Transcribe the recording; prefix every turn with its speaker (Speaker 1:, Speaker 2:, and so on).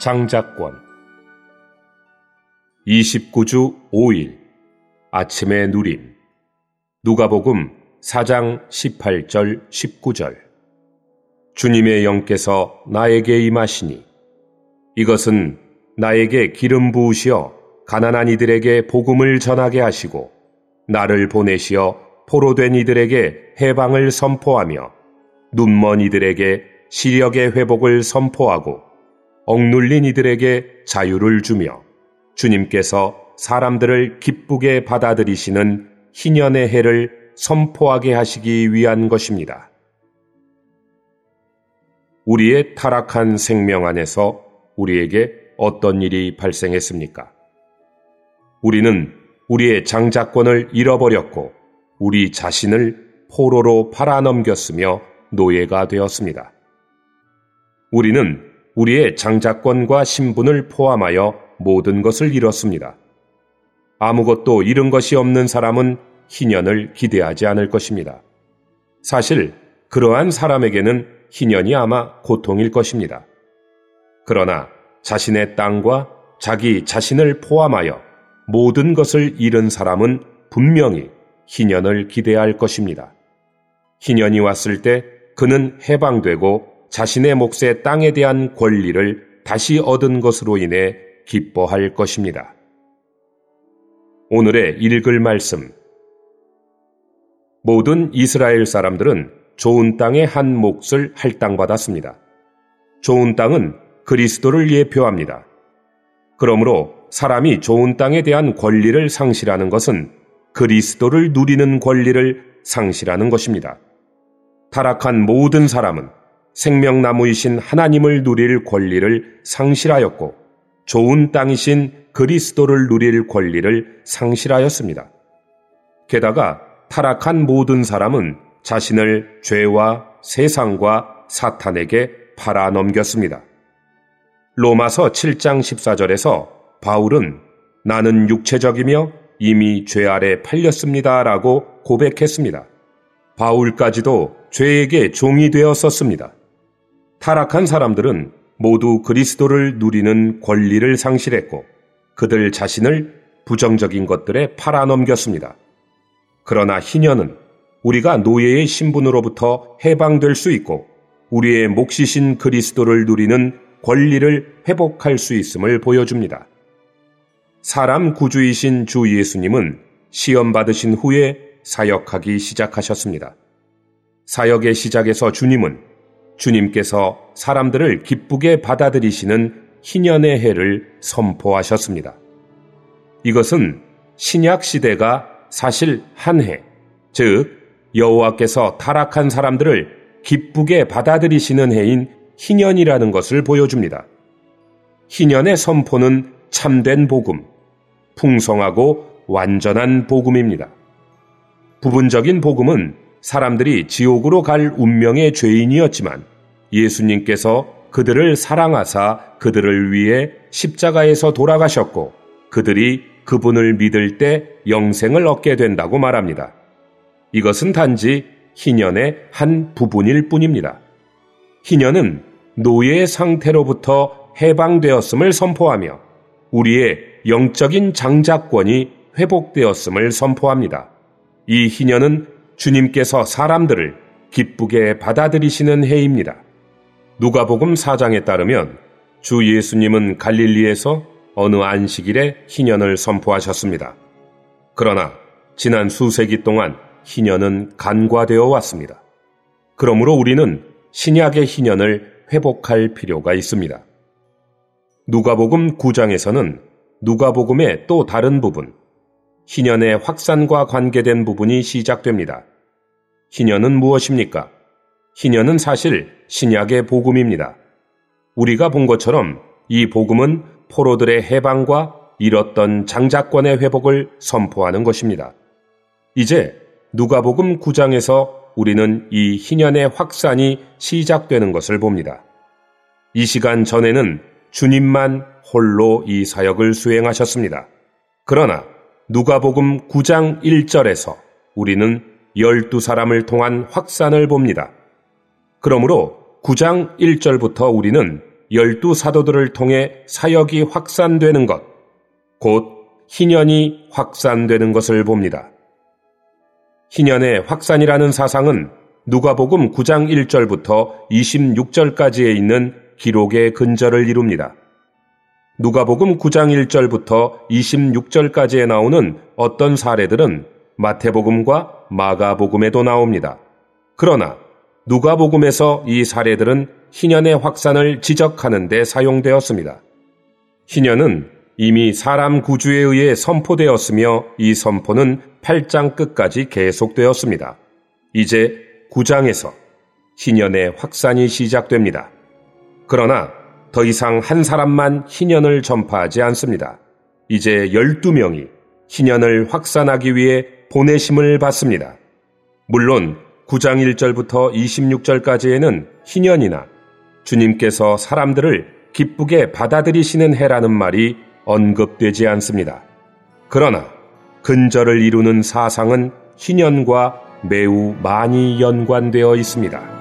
Speaker 1: 장작권. 29주 5일 아침의 누림 누가복음 4장 18절 19절. 주님의 영께서 나에게 임하시니 이것은 나에게 기름 부으시어 가난한 이들에게 복음을 전하게 하시고 나를 보내시어 포로된 이들에게 해방을 선포하며 눈먼 이들에게 시력의 회복을 선포하고 억눌린 이들에게 자유를 주며 주님께서 사람들을 기쁘게 받아들이시는 희년의 해를 선포하게 하시기 위한 것입니다. 우리의 타락한 생명 안에서 우리에게 어떤 일이 발생했습니까? 우리는 우리의 장자권을 잃어버렸고 우리 자신을 포로로 팔아넘겼으며 노예가 되었습니다. 우리는 우리의 장자권과 신분을 포함하여 모든 것을 잃었습니다. 아무것도 잃은 것이 없는 사람은 희년을 기대하지 않을 것입니다. 사실 그러한 사람에게는 희년이 아마 고통일 것입니다. 그러나 자신의 땅과 자기 자신을 포함하여 모든 것을 잃은 사람은 분명히 희년을 기대할 것입니다. 희년이 왔을 때 그는 해방되고 자신의 몫의 땅에 대한 권리를 다시 얻은 것으로 인해 기뻐할 것입니다. 오늘의 읽을 말씀. 모든 이스라엘 사람들은 좋은 땅의 한 몫을 할당받았습니다. 좋은 땅은 그리스도를 예표합니다. 그러므로 사람이 좋은 땅에 대한 권리를 상실하는 것은 그리스도를 누리는 권리를 상실하는 것입니다. 타락한 모든 사람은 생명나무이신 하나님을 누릴 권리를 상실하였고 좋은 땅이신 그리스도를 누릴 권리를 상실하였습니다. 게다가 타락한 모든 사람은 자신을 죄와 세상과 사탄에게 팔아 넘겼습니다. 로마서 7장 14절에서 바울은 나는 육체적이며 이미 죄 아래 팔렸습니다. 라고 고백했습니다. 바울까지도 죄에게 종이 되었었습니다. 타락한 사람들은 모두 그리스도를 누리는 권리를 상실했고 그들 자신을 부정적인 것들에 팔아넘겼습니다. 그러나 희년은 우리가 노예의 신분으로부터 해방될 수 있고 우리의 몫이신 그리스도를 누리는 권리를 회복할 수 있음을 보여줍니다. 사람 구주이신 주 예수님은 시험 받으신 후에 사역하기 시작하셨습니다. 사역의 시작에서 주님은 주님께서 사람들을 기쁘게 받아들이시는 희년의 해를 선포하셨습니다. 이것은 신약 시대가 사실 한 해, 즉 여호와께서 타락한 사람들을 기쁘게 받아들이시는 해인 희년이라는 것을 보여줍니다. 희년의 선포는 참된 복음, 풍성하고 완전한 복음입니다. 부분적인 복음은 사람들이 지옥으로 갈 운명의 죄인이었지만 예수님께서 그들을 사랑하사 그들을 위해 십자가에서 돌아가셨고 그들이 그분을 믿을 때 영생을 얻게 된다고 말합니다. 이것은 단지 희년의 한 부분일 뿐입니다. 희년은 노예의 상태로부터 해방되었음을 선포하며 우리의 영적인 장자권이 회복되었음을 선포합니다. 이 희년은 주님께서 사람들을 기쁘게 받아들이시는 해입니다. 누가복음 4장에 따르면 주 예수님은 갈릴리에서 어느 안식일에 희년을 선포하셨습니다. 그러나 지난 수세기 동안 희년은 간과되어 왔습니다. 그러므로 우리는 신약의 희년을 회복할 필요가 있습니다. 누가복음 9장에서는 누가복음의 또 다른 부분, 희년의 확산과 관계된 부분이 시작됩니다. 희년은 무엇입니까? 희년은 사실 신약의 복음입니다. 우리가 본 것처럼 이 복음은 포로들의 해방과 잃었던 장자권의 회복을 선포하는 것입니다. 이제 누가복음 9장에서 우리는 이 희년의 확산이 시작되는 것을 봅니다. 이 시간 전에는 주님만 홀로 이 사역을 수행하셨습니다. 그러나 누가복음 9장 1절에서 우리는 12사람을 통한 확산을 봅니다. 그러므로 9장 1절부터 우리는 열두 사도들을 통해 사역이 확산되는 것, 곧 희년이 확산되는 것을 봅니다. 희년의 확산이라는 사상은 누가복음 9장 1절부터 26절까지에 있는 기록의 근저를 이룹니다. 누가복음 9장 1절부터 26절까지에 나오는 어떤 사례들은 마태복음과 마가복음에도 나옵니다. 그러나 누가복음에서 이 사례들은 희년의 확산을 지적하는 데 사용되었습니다. 희년은 이미 사람 구주에 의해 선포되었으며 이 선포는 8장 끝까지 계속되었습니다. 이제 9장에서 희년의 확산이 시작됩니다. 그러나 더 이상 한 사람만 희년을 전파하지 않습니다. 이제 12명이 희년을 확산하기 위해 보내심을 받습니다. 물론 9장 1절부터 26절까지에는 희년이나 주님께서 사람들을 기쁘게 받아들이시는 해라는 말이 언급되지 않습니다. 그러나 근절을 이루는 사상은 희년과 매우 많이 연관되어 있습니다.